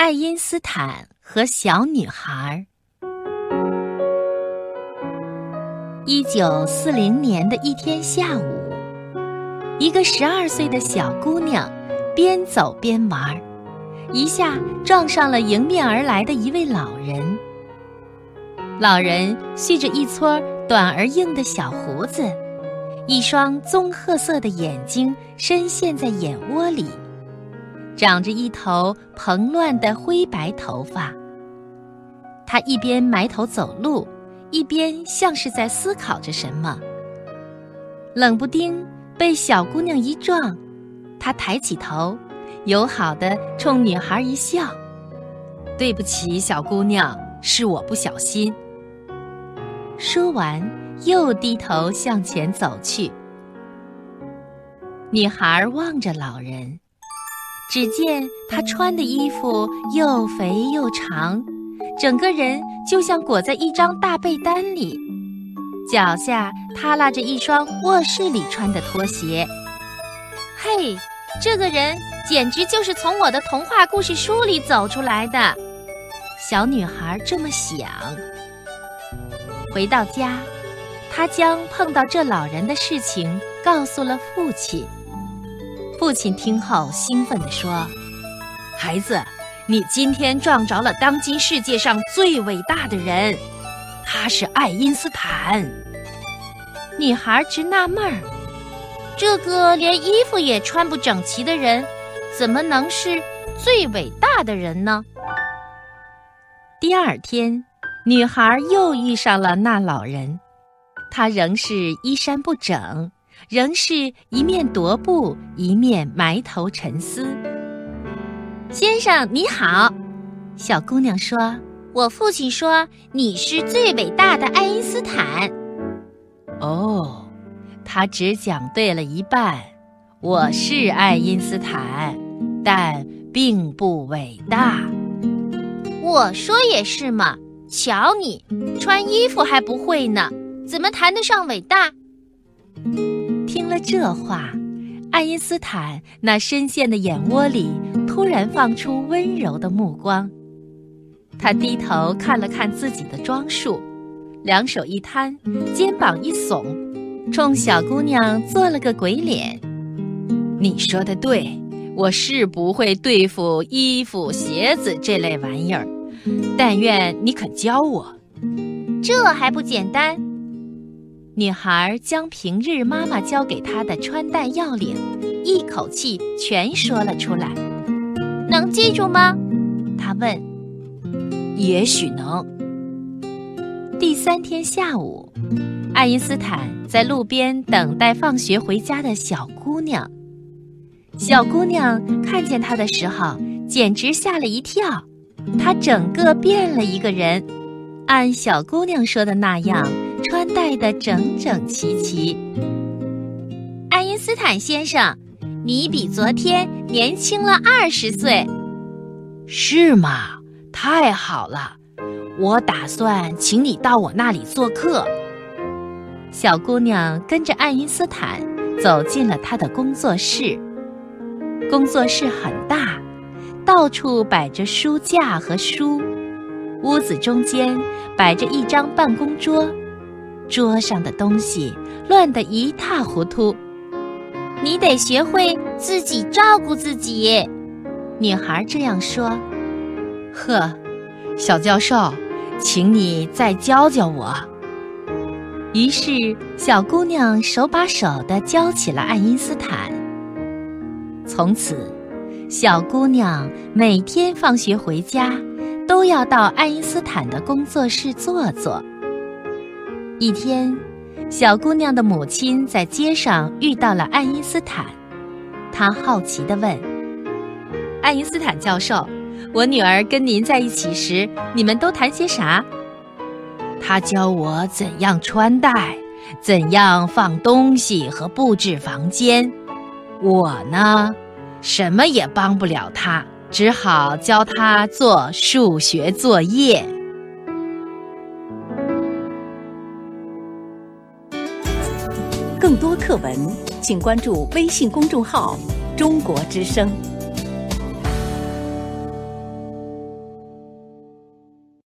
爱因斯坦和小女孩。一九四零年的一天下午，一个十二岁的小姑娘边走边玩，一下撞上了迎面而来的一位老人。老人蓄着一撮短而硬的小胡子，一双棕褐色的眼睛深陷在眼窝里。长着一头蓬乱的灰白头发。他一边埋头走路，一边像是在思考着什么。冷不丁被小姑娘一撞，他抬起头，友好的冲女孩一笑：“对不起，小姑娘，是我不小心。”说完，又低头向前走去。女孩望着老人。只见他穿的衣服又肥又长，整个人就像裹在一张大被单里，脚下耷拉着一双卧室里穿的拖鞋。嘿，这个人简直就是从我的童话故事书里走出来的。小女孩这么想。回到家，她将碰到这老人的事情告诉了父亲。父亲听后兴奋地说：“孩子，你今天撞着了当今世界上最伟大的人，他是爱因斯坦。”女孩直纳闷儿：“这个连衣服也穿不整齐的人，怎么能是最伟大的人呢？”第二天，女孩又遇上了那老人，他仍是衣衫不整。仍是一面踱步，一面埋头沉思。先生你好，小姑娘说：“我父亲说你是最伟大的爱因斯坦。”哦，他只讲对了一半。我是爱因斯坦，但并不伟大。我说也是嘛，瞧你穿衣服还不会呢，怎么谈得上伟大？听了这话，爱因斯坦那深陷的眼窝里突然放出温柔的目光。他低头看了看自己的装束，两手一摊，肩膀一耸，冲小姑娘做了个鬼脸。你说的对，我是不会对付衣服、鞋子这类玩意儿，但愿你肯教我。这还不简单？女孩将平日妈妈教给她的穿戴要领，一口气全说了出来。能记住吗？她问。也许能。第三天下午，爱因斯坦在路边等待放学回家的小姑娘。小姑娘看见他的时候，简直吓了一跳。他整个变了一个人，按小姑娘说的那样。穿戴的整整齐齐。爱因斯坦先生，你比昨天年轻了二十岁，是吗？太好了，我打算请你到我那里做客。小姑娘跟着爱因斯坦走进了他的工作室。工作室很大，到处摆着书架和书，屋子中间摆着一张办公桌。桌上的东西乱得一塌糊涂，你得学会自己照顾自己。女孩这样说。呵，小教授，请你再教教我。于是，小姑娘手把手地教起了爱因斯坦。从此，小姑娘每天放学回家，都要到爱因斯坦的工作室坐坐。一天，小姑娘的母亲在街上遇到了爱因斯坦，她好奇地问：“爱因斯坦教授，我女儿跟您在一起时，你们都谈些啥？”他教我怎样穿戴，怎样放东西和布置房间。我呢，什么也帮不了他，只好教他做数学作业。多课文，请关注微信公众号“中国之声”。